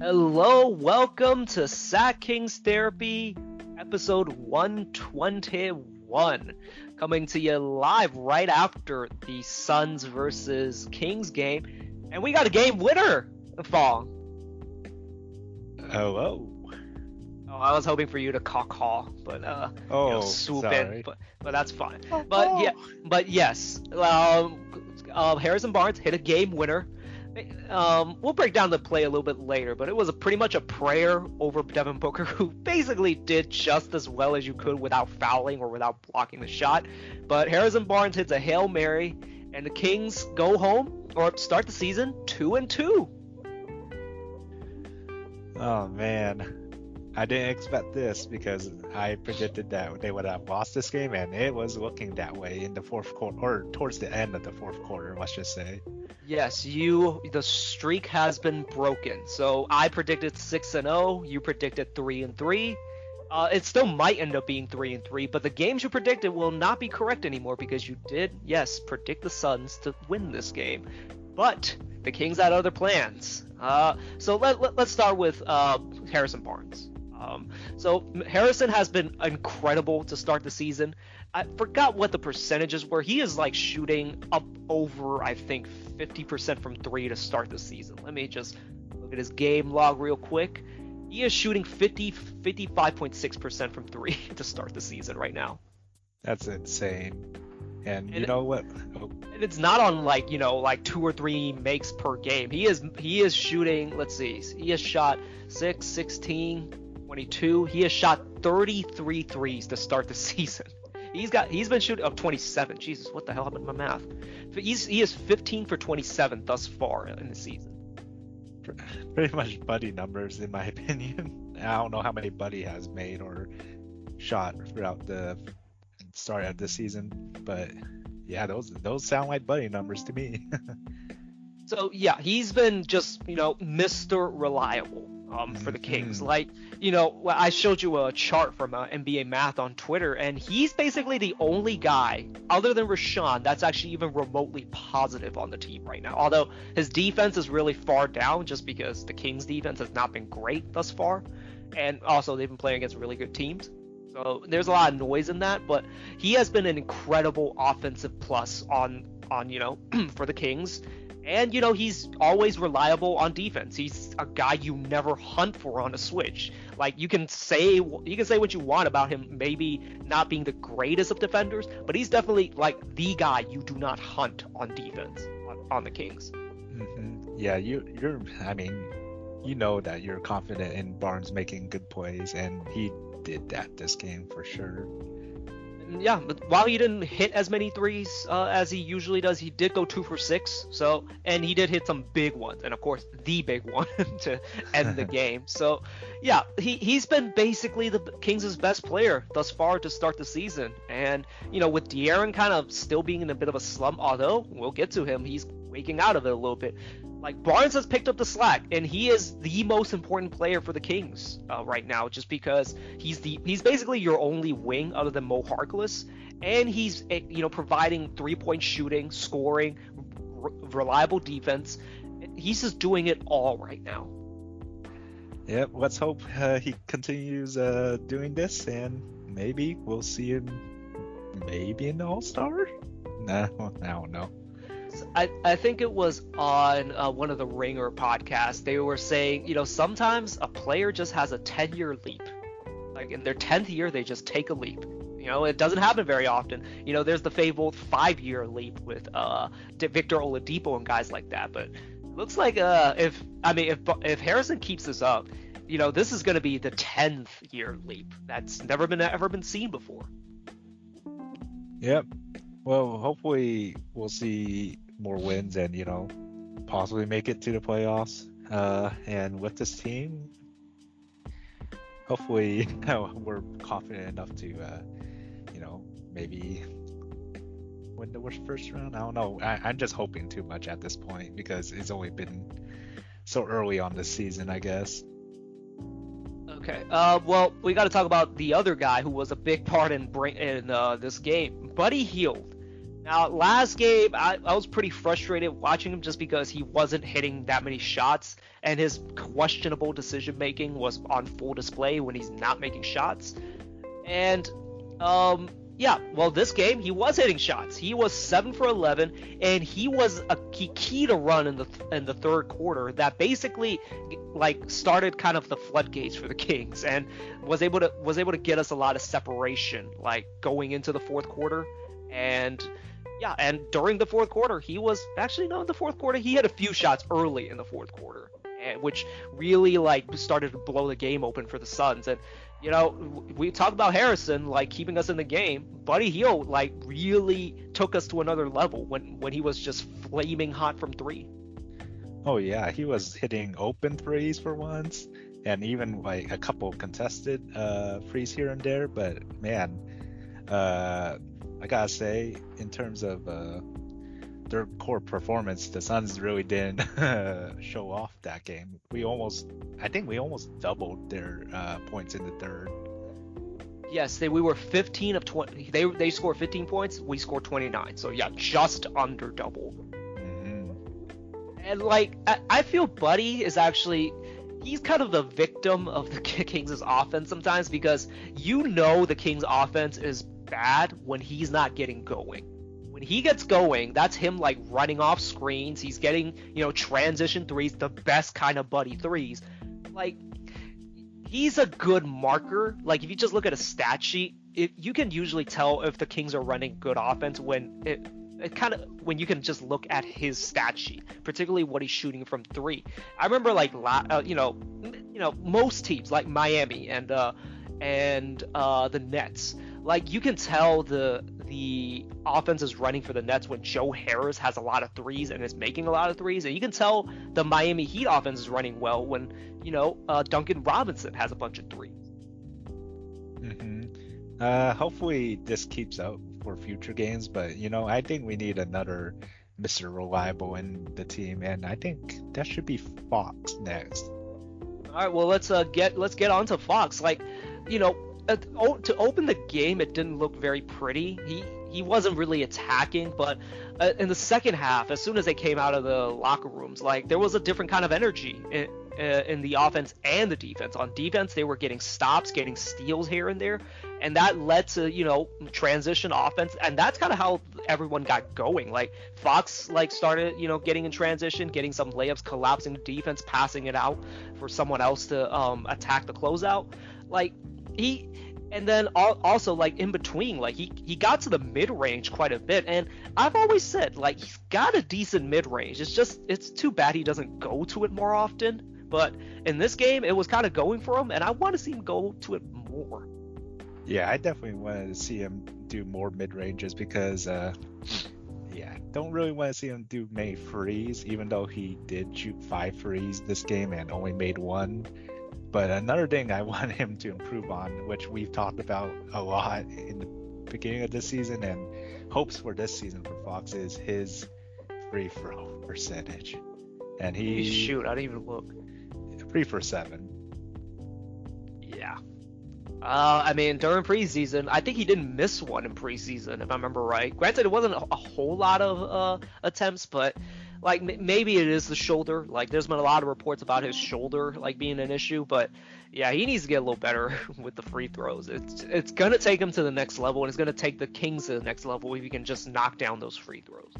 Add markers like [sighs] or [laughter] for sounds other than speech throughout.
Hello, welcome to Sack Kings Therapy, episode 121. Coming to you live right after the Suns versus Kings game. And we got a game winner, Fong. Hello. Oh, I was hoping for you to caw caw, but uh, Oh, you know, swoop in, sorry. but but that's fine. Oh, But oh. yeah, but yes, um, uh, Harrison Barnes hit a game winner. Um, we'll break down the play a little bit later, but it was a pretty much a prayer over Devin Booker, who [laughs] basically did just as well as you could without fouling or without blocking the shot. But Harrison Barnes hits a hail mary, and the Kings go home or start the season two and two. Oh man, I didn't expect this because I predicted that they would have lost this game, and it was looking that way in the fourth quarter, or towards the end of the fourth quarter, let's just say. Yes, you the streak has been broken. So I predicted 6 and 0, you predicted 3 and 3. Uh, it still might end up being 3 and 3, but the games you predicted will not be correct anymore because you did, yes, predict the Suns to win this game. But the Kings had other plans. Uh, so let, let, us start with uh, Harrison Barnes. Um, so Harrison has been incredible to start the season. I forgot what the percentages were. He is like shooting up over, I think, 50% from three to start the season. Let me just look at his game log real quick. He is shooting 50, 55.6% from three [laughs] to start the season right now. That's insane. And, you know what? Oh, And it's not on like, you know, like two or three makes per game. He is he is shooting, let's see, he has shot 6, 16, 22. He has shot 33 threes to start the [laughs] season. He's got he's been shooting up 27. Jesus, what the hell happened to my math? He's he is 15 for 27 thus far in the season. [laughs] pretty much buddy numbers in my [laughs] opinion. I don't know how many buddy has made or shot throughout the start of the season, but yeah, those those sound like buddy numbers to me. So yeah, he's been just you know Mr. Reliable um, for the Kings. Mhm. Like you know, I showed you a chart from uh, NBA Math on Twitter, and he's basically the only guy other than Richaun that's actually even remotely positive on the team right now. Although his defense is really far down, just because the Kings' defense has not been great thus far, and also they've been playing against really good teams. So there's a lot of noise in that, but he has been an incredible offensive plus on on you know [clears throat] for the Kings. And you know he's always reliable on defense. He's a guy you never hunt for on a switch. Like you can say you can say what you want about him, maybe not being the greatest of defenders, but he's definitely like the guy you do not hunt on defense on, on the Kings. hmm Yeah, you you're I mean, you know that you're confident in Barnes making good plays and he did that this game for sure. Yeah, but while he didn't hit as many threes uh, as he usually does, he did go two for six. So, and he did hit some big ones, and of course, the big [laughs] one to end the [laughs] game. So, yeah, he he's been basically the Kings' best player thus far to start the season. And you know, with De'Aaron kind of still being in a bit of a slump, although we'll get to him, he's waking out of it a little bit. Like Barnes has picked up the slack, and he is the most important player for the Kings uh, right now, just because he's the he's basically your only wing other than Mo Harkless, and he's eh, you know providing three point shooting, scoring, r- reliable defense. He's just doing it all right now. Yep, let's hope uh, he continues uh, doing this and maybe we'll see him maybe in the All-Star? No, I don't know. I, I think it was on uh, one of the Ringer podcasts. They were saying, you know, sometimes a player just has a 10 year leap. Like in their 10th year, they just take a leap. You know, it doesn't happen very often. You know, there's the fabled five year leap with uh, Victor Oladipo and guys like that. But looks like uh, if, I mean, if, if Harrison keeps this up, you know, this is going to be the 10th year leap. That's never been ever been seen before. Yep. Well, hopefully we'll see more wins and you know possibly make it to the playoffs. Uh, and with this team, hopefully [laughs] you know, we're confident enough to uh, you know maybe win the first round. I don't know. I, I'm just hoping too much at this point because it's only been so early on this season, I guess. Okay. Uh, well, we got to talk about the other guy who was a big part in in uh, this game, Buddy Hield. Now, last game, I, I was pretty frustrated watching him just because he wasn't hitting that many shots, and his questionable decision making was on full display when he's not making shots. And um, yeah, well, this game he was hitting shots. He was seven for eleven, and he was a key, key to run in the in the third quarter that basically like started kind of the floodgates for the [laughs] Kings and was able to was able to get us a lot of separation like going into the fourth quarter and yeah, and during the fourth quarter he was actually no in the fourth quarter he had a few shots early in the fourth quarter which really like started to blow the game open for the Suns and you know, we talk about Harrison like keeping us in the game. Buddy Hield like really took us to another level when when he was just flaming hot from three. Oh yeah, he was hitting open threes for once, and even like a couple contested uh, threes here and there. But man, uh, I gotta say, in terms of uh, their core performance, the Suns really didn't [laughs] show off that game. We almost, I think we almost doubled their uh, points in the third. Yes, they, we were 15 of 20. They they scored 15 points. We scored 29. So yeah, just under double. Mm-hmm. And like, I, I feel Buddy is actually he's kind of the victim of the [laughs] Kings' offense sometimes because you know the Kings' offense is bad when he's not getting going when he gets going, that's him like running off screens. He's getting, you know, transition threes, the best kind of buddy threes. Like he's a good marker. Like if you just look at a stat sheet, it, you can usually tell if the Kings are running good offense when it, it kind of when you can just look at his stat sheet, particularly what he's shooting from three. I remember like uh, you know, you know most teams like Miami and uh, and uh, the Nets, like you can tell the the offense is running for the Nets when Joe Harris has a lot of threes and is making a lot of threes, and you can tell the Miami Heat offense is running well when you know uh, Duncan Robinson has a bunch of 3s mm-hmm. uh, hopefully this keeps up for future games, but you know I think we need another Mr. Reliable in the team, and I think that should be Fox next. All right, well let's uh, get let's get on to Fox. Like, you know, to open the game, it didn't look very pretty. He he wasn't really attacking, but uh, in the second half, as soon as they came out of the locker rooms, like there was a different kind of energy in, uh, in the offense and the defense. On defense, they were getting stops, getting steals here and there, and that led to you know transition offense, and that's kind of how everyone got going. Like Fox like started you know getting in transition, getting some layups, collapsing the defense, passing it out for someone else to um, attack the closeout. Like he and then also like in between like he he got to the mid range quite a bit and i've always said like he's got a decent mid range it's just it's too bad he doesn't go to it more often but in this game it was kind of going for him and i want to see him go to it more. Yeah i definitely wanted to see him do more mid ranges because uh yeah don't really want to see him do many threes even though he did shoot five threes this game and only made one but another thing I [laughs] want him to improve on, which we've talked about a lot in the beginning of this season and hopes for this season for Fox, is his free throw percentage. And he shoot, I didn't even look. Three for seven. Yeah. Uh, I mean, during preseason, I think he didn't miss one in preseason, if I remember right. Granted, it wasn't a, a whole lot of uh, attempts, but like maybe it is the shoulder. Like there's been a lot of reports about his shoulder like being an issue, but yeah, he needs to get a little better [laughs] with the free throws. It's it's gonna take him to the next level, and it's gonna take the Kings to the next level if he can just knock down those free throws.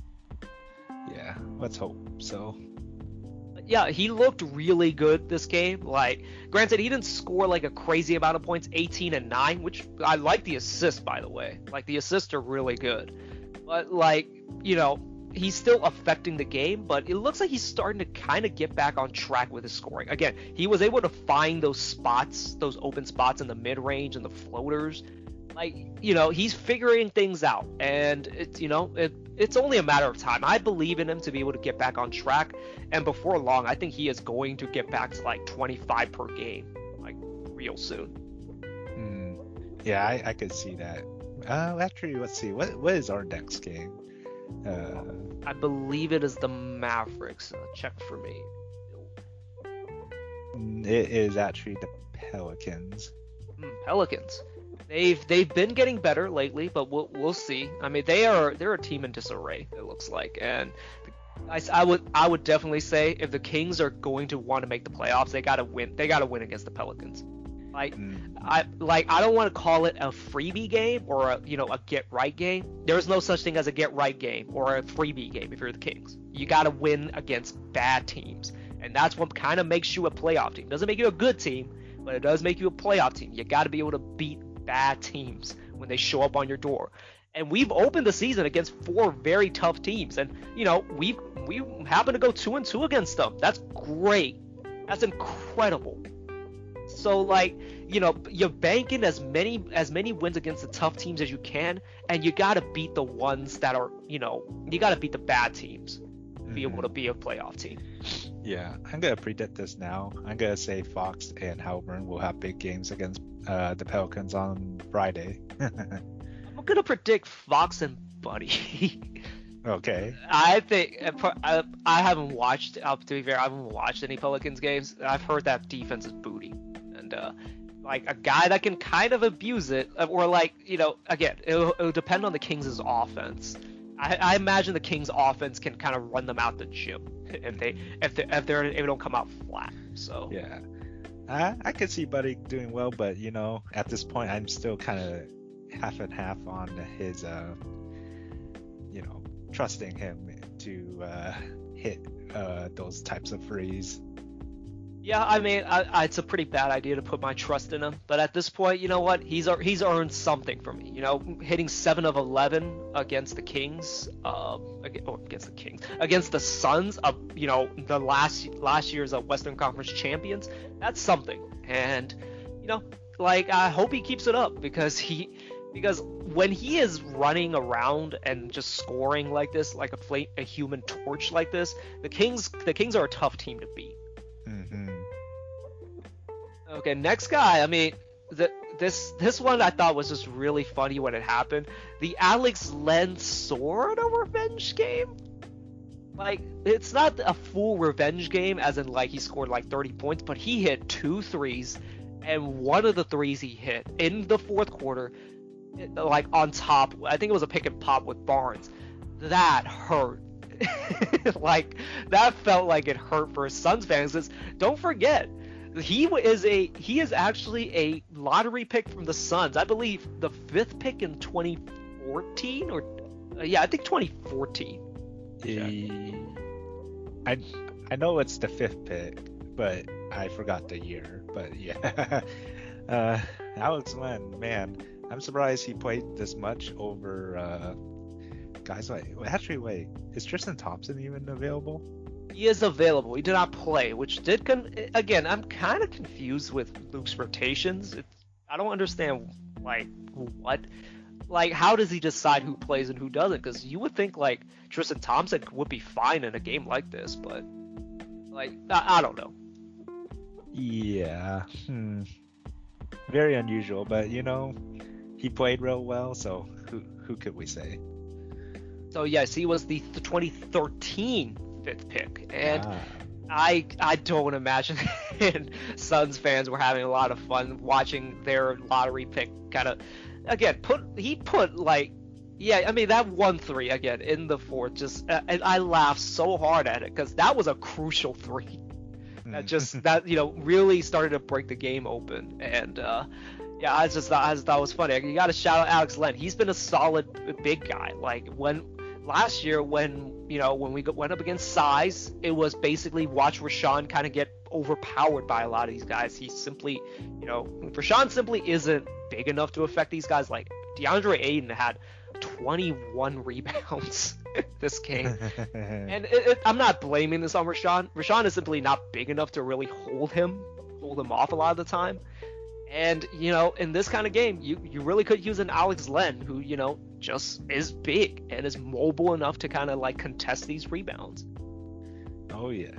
Yeah, let's hope so. Yeah, he looked really good this game. Like, granted, he didn't score like a crazy amount of points, 18 and 9, which I like the assist by the way. Like the assists are really good. But like, you know, he's still affecting the game, but it looks like he's starting to kind of get back on track with his scoring. Again, he was able to find those spots, those open spots in the mid range and the floaters. Like, you know, he's figuring things out, and it's, you know, it, it's only a matter of time. I believe in him to be able to get back on track, and before long, I think he is going to get back to like 25 per game, like real soon. Mm, yeah, I, I could see that. Uh, actually, let's see. What what is our next game? Uh, I believe it is the Mavericks. Uh, check for me. It is actually the Pelicans. Mm, Pelicans. They've they've been getting better lately, but we'll we'll see. I mean, they are they're a team in disarray. It looks like, and I, I would I would definitely say if the Kings are going to want to make the playoffs, they gotta win. They gotta win against the Pelicans. Like Mm. I like I don't want to call it a freebie game or a you know a get right game. There's no such thing as a get right game or a freebie game if you're the Kings. You got to win against bad teams, and that's what kind of makes you a playoff team. Doesn't make you a good team, but it does make you a playoff team. You got to be able to beat bad teams when they show up on your door. And we've opened the season against four very tough teams, and you know we we happen to go two and two against them. That's great. That's incredible. So like, you know, you're banking as many as many wins against the tough teams as you can, and you gotta beat the ones that are, you know, you gotta beat the bad teams to be able Mhm. to be a playoff team. Yeah, I'm gonna predict this now. I'm gonna say Fox and Haliburton will have big games against uh, the Pelicans on Friday. [laughs] I'm gonna predict Fox and Buddy. [laughs] okay. I think I, I haven't watched. Uh, to be fair, I haven't watched any Pelicans games. I've heard that defense is booty, and uh, like a guy that can kind of abuse it, uh, or like you know, again, it'll, it'll depend on the Kings' offense. I, I imagine the Kings' offense can kind of run them out the gym [laughs] if they if they if they're if they don't come out flat. So Yeah. I I could see Buddy doing well, but you know, at this point, I'm still kind of half and half on his, uh, you know, trusting him to uh, hit uh, those types of threes. Yeah, I mean, I, I, it's a pretty bad idea to put my trust in him. But at this point, you know what? He's he's earned something for me. You know, hitting seven of eleven against the Kings, or against the Kings, against the Suns, of you know the last last year's uh, Western Conference champions. That's something. And you know, like I hope he keeps it up because he because when he is running around and just scoring like this, like a fla- a human torch like this, the Kings the Kings are a tough team to beat. hmm Okay, next guy. I mean, the, this this one I thought was just really funny when it happened. The Alex Len sort of revenge game. Like, it's not a full revenge game, as in like he scored like 30 points, but he hit two threes, and one of the threes he hit in the fourth quarter, like on top. I think it was a pick and pop with Barnes. That hurt. [laughs] like that felt like it hurt for Suns fans. don't forget, he is a he is actually a lottery pick from the Suns. I believe the fifth pick in 2014 or uh, yeah, I think 2014. Yeah. I I know it's the fifth pick, but I forgot the year. But yeah, [laughs] uh, Alex Len, man, I'm surprised he played this much over uh, guys like. Actually, wait, is Tristan Thompson even available? He is available. He did not play, which did con- again. I'm kind of confused with Luke's rotations. It's, I don't understand like what, like how does he decide who plays and who doesn't? Because you would think like Tristan Thompson would be fine in a game like this, but like I, I don't know. Yeah. Hmm. Very unusual, but you know, he played real well. So who who could we say? So yes, he was the, the 2013 fifth pick, and Ah. I I don't imagine [laughs] Suns fans were having a lot of fun watching their lottery pick kind of again put he put like yeah I mean that one three again in the fourth just uh, and I laughed so hard at it because that was a crucial three. That Mm. just [laughs] that you know really started to break the game open. And uh yeah I just thought I just thought it was funny. You got to shout out Alex Len. He's been a solid big guy. Like when last year when you know when we went up against size it was basically watch Richaun kind of get overpowered by a lot of these guys he simply you know Richaun simply isn't big enough to affect these guys like DeAndre Ayton had 21 [laughs] rebounds [laughs] this game [laughs] and it, it, I'm not blaming this on Richaun. Richaun is simply not big enough to really hold him, hold him off a lot of the time. And you know, in this kind of game, you you really could use an Alex Len who you know just is big and is mobile enough to kind of like contest these rebounds. oh yeah.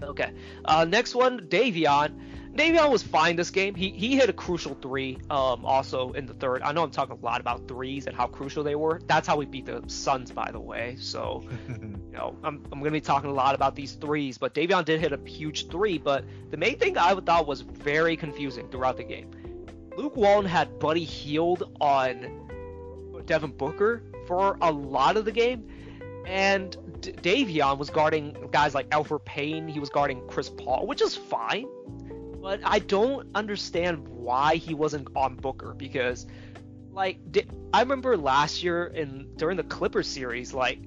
Okay. Uh, next one, Davion. Davion was fine this game. He he hit a crucial three. Um, also in the third. I know I'm talking a lot about threes and how crucial they were. That's how we beat the Suns, by the way. So [laughs] you know, I'm, I'm going to be talking a lot about these threes, but Davion did hit a huge three. But the main thing I thought was very confusing throughout the game. Luke Walton had Buddy Hield on Devin Booker for a lot of the game, and D- Davion was guarding guys like Elfrid Payne. He was guarding Chris Paul, which is fine. But I don't understand why he wasn't on Booker because, like, I remember last year in during the Clippers series, like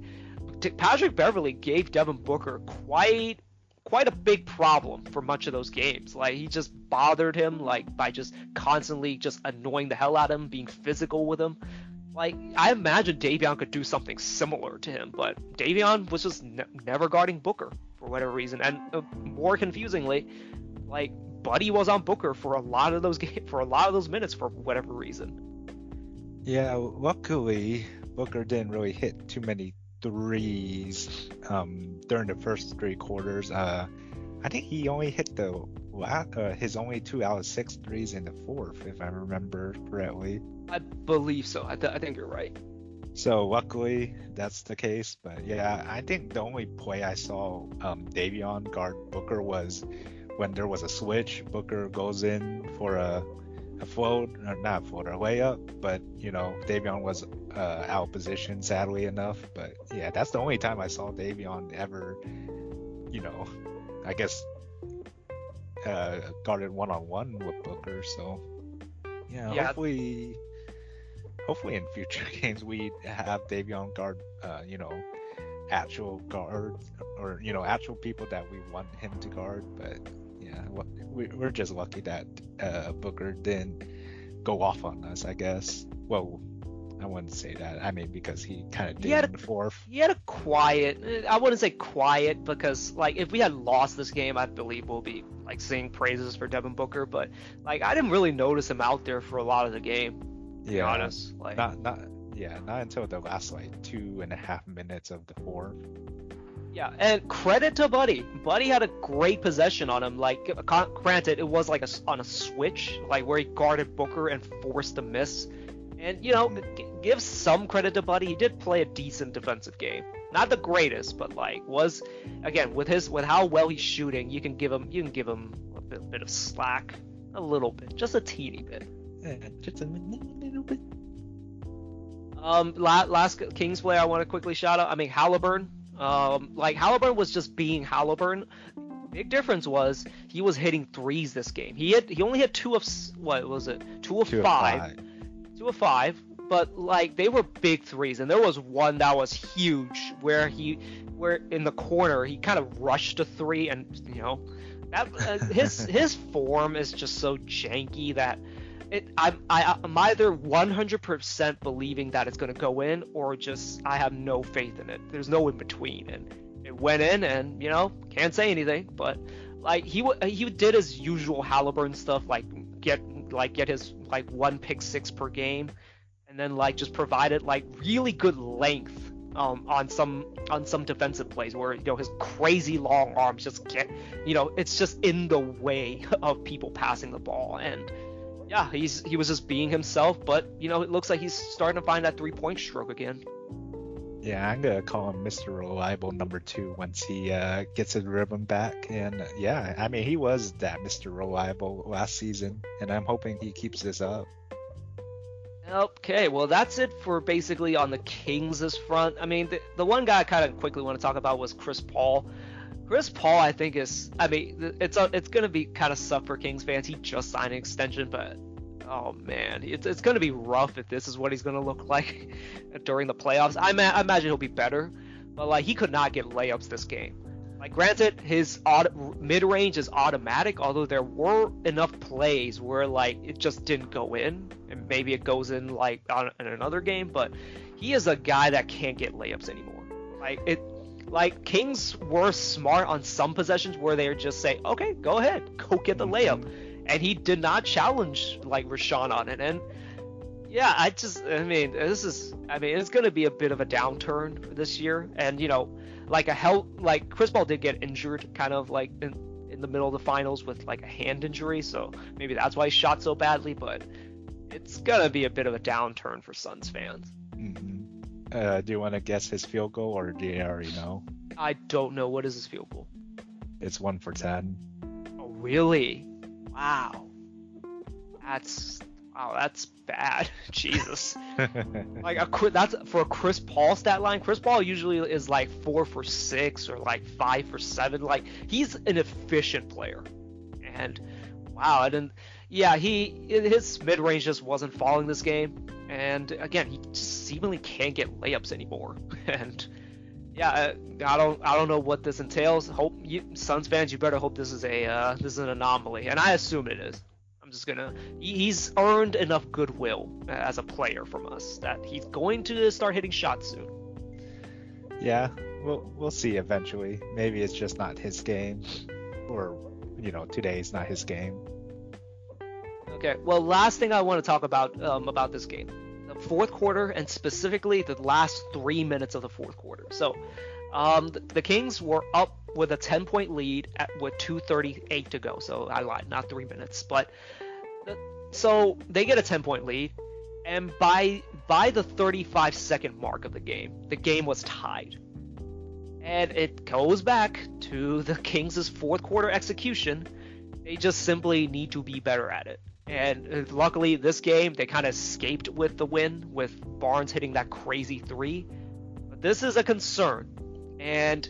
Patrick Beverley gave Devin Booker quite quite a big problem for much of those games. Like he just bothered him like by just constantly just annoying the hell out of him, being physical with him. Like I imagine Davion could do something similar to him, but Davion was just ne- never guarding Booker for whatever reason. And uh, more confusingly, like Buddy was on Booker for a lot of those games, [laughs] for a lot of those minutes for whatever reason. Yeah, luckily Booker didn't really hit too many threes um, during the first three quarters. Uh, I think he only hit the uh, his only two out of six threes in the fourth, if I remember correctly. I believe so. I, th- I think you're right. So luckily that's the case. But yeah, I think the only play I saw um, Davion guard Booker was when there was a switch. Booker goes in for a a float, or not float, a layup. But you know, Davion was uh, out position, sadly enough. But yeah, that's the only time I saw Davion ever, you know, I guess uh, guarded one on one with Booker. So yeah, yeah, hopefully, hopefully in future [laughs] games we have Davion guard, uh, you know, actual guards or you know actual people that we want him to guard. But yeah, we're just lucky that uh, Booker didn't go off on us. I guess. Well, I wouldn't say that. I mean, because he kind of did he had in the fourth. He had a quiet. I wouldn't say quiet because, like, if we had lost this game, I believe we'll be like singing praises for Devin Booker. But like, I didn't really notice him out there for a lot of the game. To yeah, be honest. Like, not not yeah, not until the last like two and a half minutes of the fourth. Yeah, and credit to Buddy. Buddy had a great possession on him. Like, granted, it was like a, on a switch, like where he guarded Booker and forced a miss. And you know, g- give some credit to Buddy. He did play a decent defensive game. Not the greatest, but like was again with his with how well he's shooting, you can give him you can give him a bit, bit of slack, a little bit, just a teeny bit. Yeah, just a little bit. Um, last Kings player I want to quickly shout out. I mean Haliburton. Um, like Haliburton was just being Haliburton. Big difference was he was hitting threes this game. He had he only had two of what was it? Two of, two five, of five. Two of five. But like they were big threes, and there was one that was huge where he, where in the corner he kind of rushed a three, and you know, that uh, his [laughs] his form is just so janky that it, I'm I, I'm either 100% believing that it's going to go in or just I have no faith in it. There's no in between, and it went in, and you know can't say anything. But like he he did his usual Haliburton stuff, like get like get his like one pick six per game, and then like just provided like really good length um, on some on some defensive plays where you know his crazy long arms just get you know it's just in the way [laughs] of people passing the ball and yeah, he's he was just being himself, but you know, it looks like he's starting to find that three point stroke again. Yeah, I'm gonna call him Mr. Reliable number two once he uh, gets his rhythm back. And yeah, I mean he was that Mr. Reliable last season, and I'm hoping he keeps this up. Okay, well that's it for basically on the Kings' front. I mean, the, the one guy I kind of quickly want to talk about was Chris Paul. Chris Paul, I think is. I mean, it's a, it's gonna be kind of tough for Kings fans. He just signed an extension, but oh man, it's it's gonna be rough if this is what he's gonna look [laughs] like during the playoffs. I, ma- I imagine he'll be better, but like he could not get layups this game. Like granted, his auto- mid range is automatic, although there were enough plays where like it just didn't go in, and maybe it goes in like on in another game. But he is a guy that can't get layups anymore. Like it, like Kings were smart on some possessions where they just say, okay, go ahead, go get the layup, and he did not challenge like Richaun on it. And yeah, I just, I mean, this is, I mean, it's going to be a bit of a downturn this year. And you know, like a hell, like Chris Paul did get injured, kind of like in, in the middle of the finals with like a hand injury, so maybe that's why he shot so badly. But it's gonna be a bit of a downturn for Suns fans. Mm-hmm. Uh, do you want to guess his field goal, or do you already know? I don't know. What is his field goal? It's one for ten. Oh, really? Wow. That's Wow, that's bad. [laughs] Jesus. [laughs] like a that's for a Chris Paul stat line. Chris Paul usually is like four for six or like five for seven. Like he's an efficient player. And wow, and yeah, he his mid range just wasn't falling this game. And again, he seemingly can't get layups anymore. [laughs] and yeah, I don't I don't know what this entails. Hope you, Suns fans, you better hope this is a uh, this is an anomaly, and I assume it is. I'm just gonna. He's earned enough goodwill as a player from us that he's going to start hitting shots soon. Yeah, we'll we'll see eventually. Maybe it's just not his game, or you know, today's not his game. Okay. Well, last thing I want to talk about um, about this game, the fourth quarter, and specifically the last three minutes of the fourth quarter. So, um, the, the Kings were up with a 10 point lead at, with 2:38 to go. So I lied, not three minutes, but so they get a 10 point lead, and by by the 35 second mark of the game, the game was tied. And it goes back to the Kings' fourth quarter execution. They just simply need to be better at it. And uh, luckily, this game, they kind of escaped with the win, with Barnes hitting that crazy three. But this is a concern. And,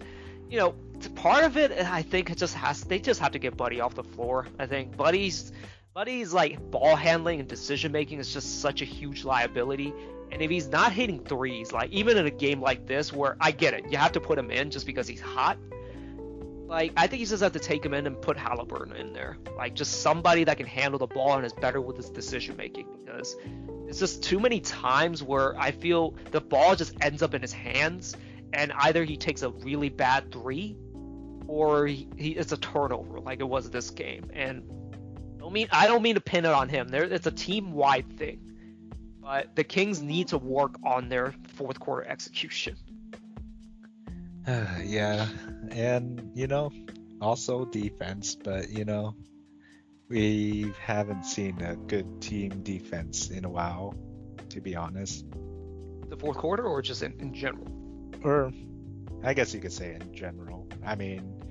you know, part of it, I think, it just has, they just have to get Buddy off the floor. I think Buddy's Buddy's like ball handling and decision making is just such a huge liability. And if he's not hitting threes, like even in a game like this where I get it, you have to put him in just because he's hot. Like I think you just have to take him in and put Haliburton in there. Like just somebody that can handle the ball and is better with his decision making because it's just too many times where I feel the ball just ends up in his hands and either he takes a really bad three or he, he it's a turnover like it was this game. And don't mean I don't mean to pin it on him. There, it's a team wide thing. But the Kings need to work on their fourth quarter execution. [sighs] yeah, and you know, also defense. But you know, we haven't seen a good team defense in a while, to be honest. The fourth quarter, or just in, in general? Or, I guess you could say in general. I mean,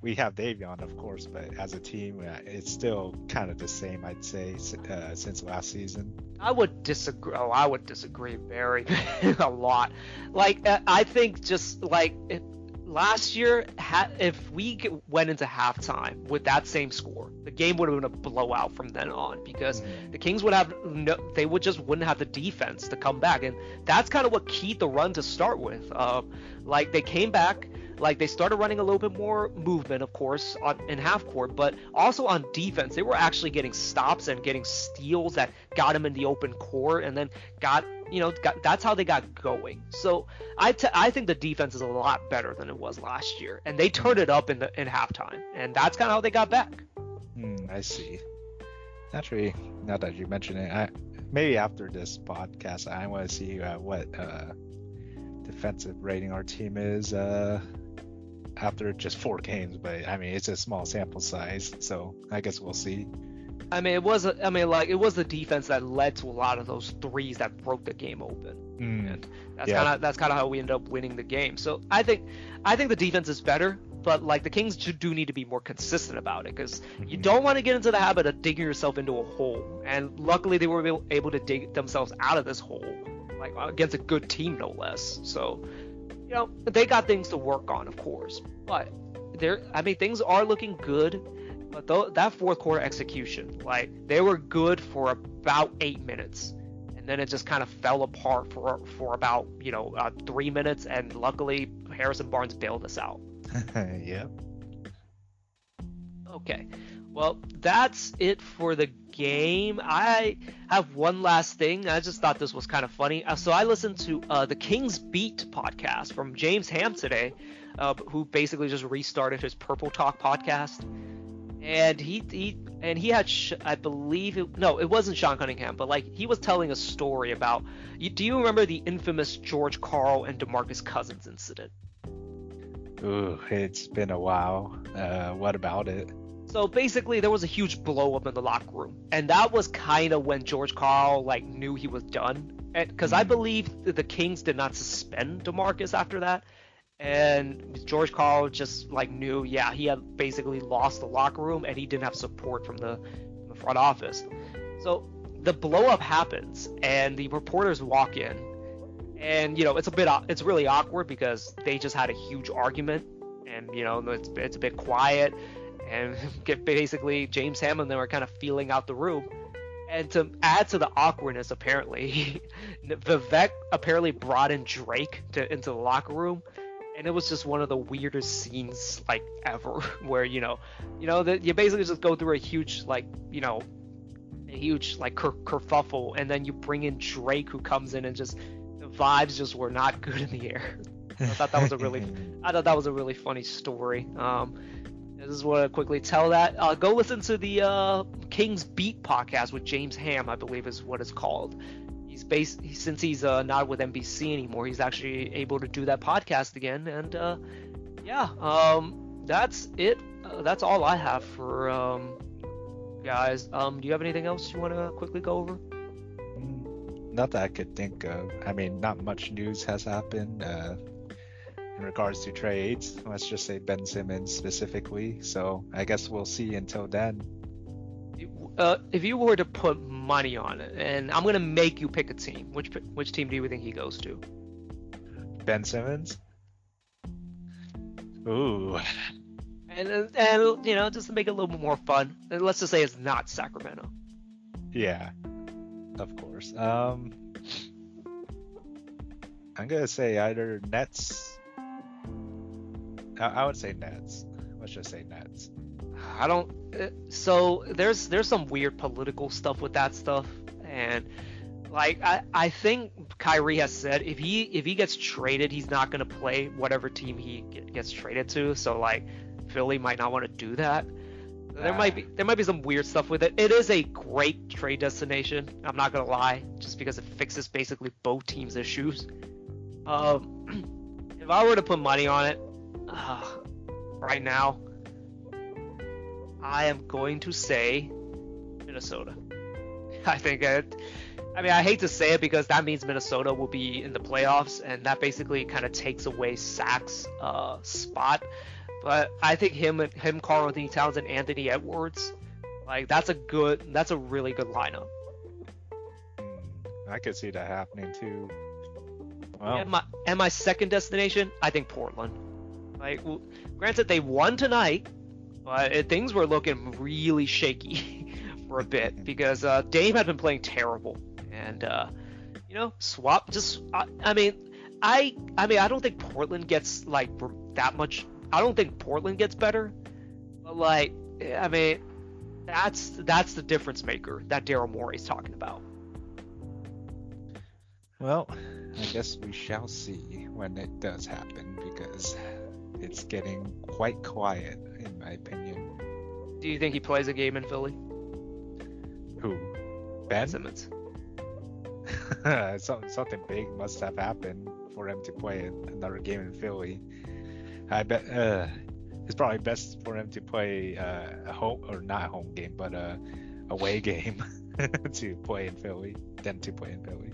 we have Davion, of course, but as a team, uh, it's still kind of the same, I'd say, uh, since last season. I would disagree. Oh, I would disagree very [laughs] a lot. Like, uh, I think just like if, last year, ha- if we went into halftime with that same score, the game would have been a blowout from then on because mm-hmm. the Kings would have no, they would just wouldn't have the defense to come back, and that's kind of what keyed the run to start with. Uh, like they came back like they started running a little bit more movement, of course, on in half court, but also on defense, they were actually getting stops and getting steals that got them in the open court, and then got you know got, that's how they got going. So I, t- I think the defense is a lot better than it was last year, and they turned it up in the in halftime, and that's kind of how they got back. Hmm, I see. Actually, now that you mention it, I maybe after this podcast, I want to see uh, what uh, defensive rating our team is. Uh, after just four games, but I mean it's a small sample size, so I guess we'll see. I mean, it was. I mean, like it was the defense that led to a lot of those threes that broke the game open, mm. and that's yeah. kind of that's kind of how we ended up winning the game. So I think, I think the defense is better, but like the Kings do need to be more consistent about it because mm-hmm. you don't want to get into the habit of digging yourself into a hole. And luckily, they were able to dig themselves out of this hole, like against a good team, no less. So you know, they got things to work on, of course, but there, I mean, things are looking good. But th- that fourth quarter execution, like they were good for about eight minutes, and then it just kind of fell apart for for about you know uh, three minutes, and luckily Harrison Barnes bailed us out. [laughs] yep. Okay. Well, that's it for the game. I have one last thing. I just thought this was kind of funny. Uh, so I listened to uh, the King's Beat podcast from James Ham today, uh, who basically just restarted his Purple Talk podcast. And he, he and he had I believe it, no it wasn't Sean Cunningham but like he was telling a story about do you remember the infamous George Karl and DeMarcus Cousins incident? Ooh, it's been a while. Uh, what about it? So basically, there was a huge blow up in the locker room, and that was kind of when George Karl like knew he was done, because I hmm. believe the Kings did not suspend Demarcus after that, and George Karl just like knew, yeah, he had basically lost the locker room, and he didn't have support from the, from the front office. So the blow up happens, and the reporters walk in, and you know it's a bit it's really awkward because they just had a huge argument, and you know it's it's a bit quiet, and [laughs] get basically James Ham and them are kind of feeling out the room. And to add to the awkwardness, apparently, [laughs] Vivek apparently brought in Drake to into the locker room, and it was just one of the weirdest scenes like ever, [laughs] where you know, you know that you basically just go through a huge like you know, a huge like ker- kerfuffle, and then you bring in Drake who comes in and just the vibes just were not good in the air. I thought that was a really, I thought that was a really funny story. Um, just want to quickly tell that. Uh, go listen to the uh, King's Beat podcast with James Ham, I believe is what it's called. He's based since he's uh, not with NBC anymore. He's actually able to do that podcast again, and uh, yeah, um, that's it. Uh, that's all I have for um, guys. Um, do you have anything else you want to quickly go over? Not that I could think of. I mean, not much news has happened. In regards to trades. Let's just say Ben Simmons specifically. So I guess we'll see until then. Uh, if you were to put money on it, and I'm gonna make you pick a team, which which team do you think he goes to? Ben Simmons. Ooh. And and you know just to make it a little bit more fun, let's just say it's not Sacramento. Yeah, of course. Um, I'm gonna say either Nets I, would say Nets. Let's just say Nets. I don't. Uh, so there's there's some weird political stuff with that stuff, and like I I think Kyrie has said if he if he gets traded, he's not gonna play whatever team he gets traded to. So like Philly might not want to do that. There might be there might be some weird stuff with it. It is a great trade destination. I'm not gonna lie, just because it fixes basically both teams' issues. Um, [clears throat] if I were to put money on it, uh, right now, I am going to say Minnesota. [laughs] I think it. I mean, I hate to say it because that means Minnesota will be in the playoffs, and that basically kind of takes away Sac's uh, spot. But I think him, him, Karl-Anthony Towns, and Anthony Edwards, like that's a good, that's a really good lineup. Hmm, I could see that happening too. Well. And my and my second destination, I think Portland. Like, granted, they won tonight, but it, things were looking really shaky [laughs] for a bit because uh, Dame had been playing terrible, and uh, you know, swap just. I, I mean, I I mean, I don't think Portland gets like that much. I don't think Portland gets better, but like, I mean, that's that's the difference maker that Daryl Morey's talking about. Well, I guess we shall see when it does happen because it's getting quite quiet, in my opinion. Do you think he plays a game in Philly? Who? Ben Simmons. [laughs] something big must have happened for him to play another game in Philly. I bet uh, it's probably best for him to play uh, a home or not a home game, but a away [laughs] game [laughs] to play in Philly than to play in Philly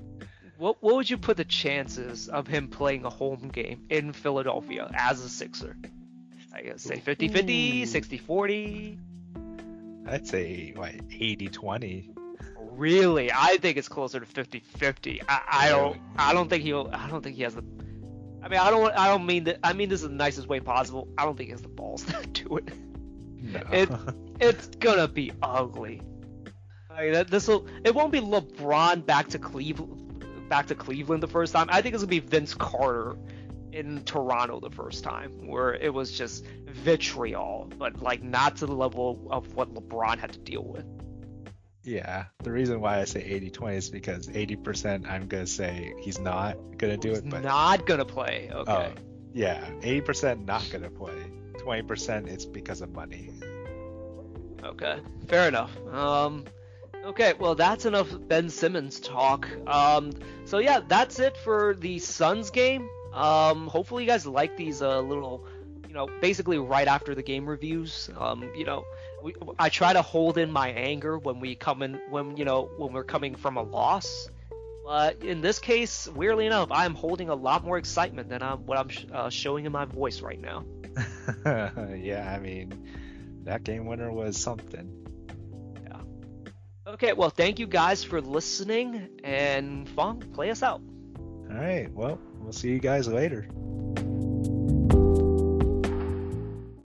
what what would you put the chances of him playing a home game in Philadelphia as a Sixer? I guess say 50-50, 60-40. I'd say like 80-20. Really? I think it's closer to 50-50. I, I don't I don't think he'll I don't think he has the I mean I don't I don't mean that I mean this is the nicest way possible. I don't think he has the balls [laughs] to do it. No. It [laughs] it's gonna be ugly. Like, this will it won't be LeBron back to Cleveland back to Cleveland the first time. I think it's gonna be Vince Carter in Toronto the first time, where it was just vitriol, but like not to the level of what LeBron had to deal with. Yeah, the reason why I say 80-20 is because 80% I'm gonna say he's not gonna do he's it, but not gonna play. Okay. Uh, yeah, 80% not gonna play. 20% it's because of money. Okay, fair enough. Um, Okay, well that's enough Ben Simmons talk. Um, so yeah, that's it for the Suns game. Um, hopefully you guys like these uh, little, you know, basically right after the game reviews. Um, you know, we, I try to hold in my anger when we come in when you know when we're coming from a loss. But in this case, weirdly enough, I'm holding a lot more excitement than I'm, what I'm sh- uh, showing in my voice right now. [laughs] yeah, I mean, that game winner was something. Okay, well, thank you guys for listening, and Fong, play us out. All right. Well, we'll see you guys later.